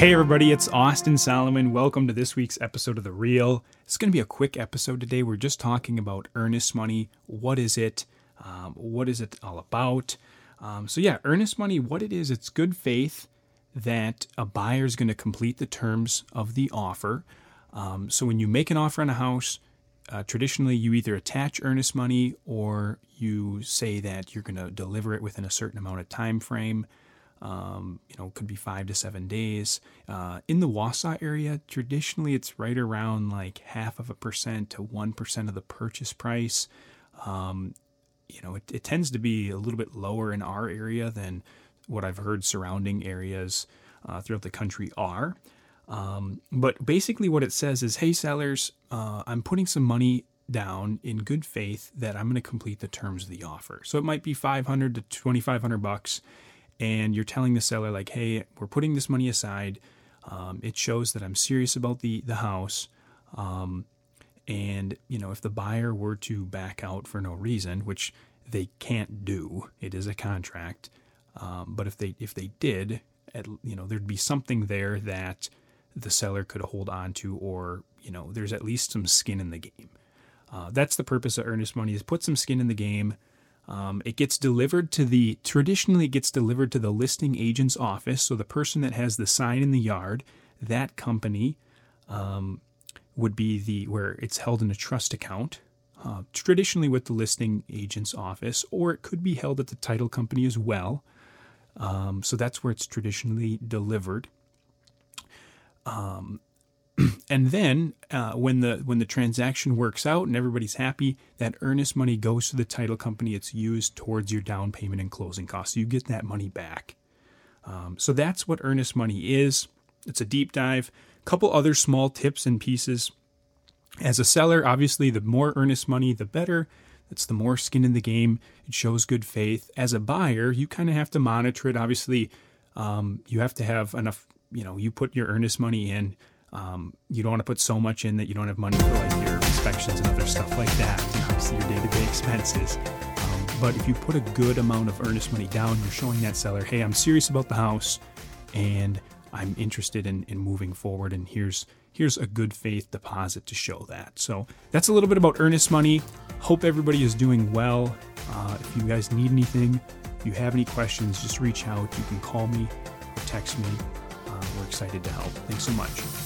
Hey, everybody, it's Austin Solomon. Welcome to this week's episode of The Real. It's going to be a quick episode today. We're just talking about earnest money. What is it? Um, what is it all about? Um, so, yeah, earnest money, what it is, it's good faith that a buyer is going to complete the terms of the offer. Um, so, when you make an offer on a house, uh, traditionally you either attach earnest money or you say that you're going to deliver it within a certain amount of time frame. Um, you know, could be five to seven days. Uh, in the Wausau area, traditionally it's right around like half of a percent to one percent of the purchase price. Um, you know, it, it, tends to be a little bit lower in our area than what I've heard surrounding areas uh, throughout the country are. Um, but basically, what it says is, hey, sellers, uh, I'm putting some money down in good faith that I'm going to complete the terms of the offer. So it might be 500 to 2500 bucks and you're telling the seller like, "Hey, we're putting this money aside. Um, it shows that I'm serious about the the house." Um, and you know, if the buyer were to back out for no reason, which they can't do, it is a contract. Um, but if they if they did, at, you know, there'd be something there that the seller could hold on to, or you know, there's at least some skin in the game. Uh, that's the purpose of earnest money: is put some skin in the game. Um, it gets delivered to the traditionally it gets delivered to the listing agent's office. So the person that has the sign in the yard, that company um, would be the where it's held in a trust account. Uh, traditionally with the listing agent's office, or it could be held at the title company as well. Um, so that's where it's traditionally delivered. Um, and then uh, when the when the transaction works out and everybody's happy, that earnest money goes to the title company. It's used towards your down payment and closing costs. So you get that money back. Um, so that's what earnest money is. It's a deep dive. A couple other small tips and pieces. As a seller, obviously, the more earnest money, the better. It's the more skin in the game. It shows good faith. As a buyer, you kind of have to monitor it. Obviously, um, you have to have enough. You know, you put your earnest money in um, you don't want to put so much in that you don't have money for like your inspections and other stuff like that, and obviously your day-to-day expenses. Um, but if you put a good amount of earnest money down, you're showing that seller, hey, I'm serious about the house, and I'm interested in, in moving forward, and here's here's a good faith deposit to show that. So that's a little bit about earnest money. Hope everybody is doing well. Uh, if you guys need anything, if you have any questions, just reach out. You can call me or text me. Uh, we're excited to help. Thanks so much.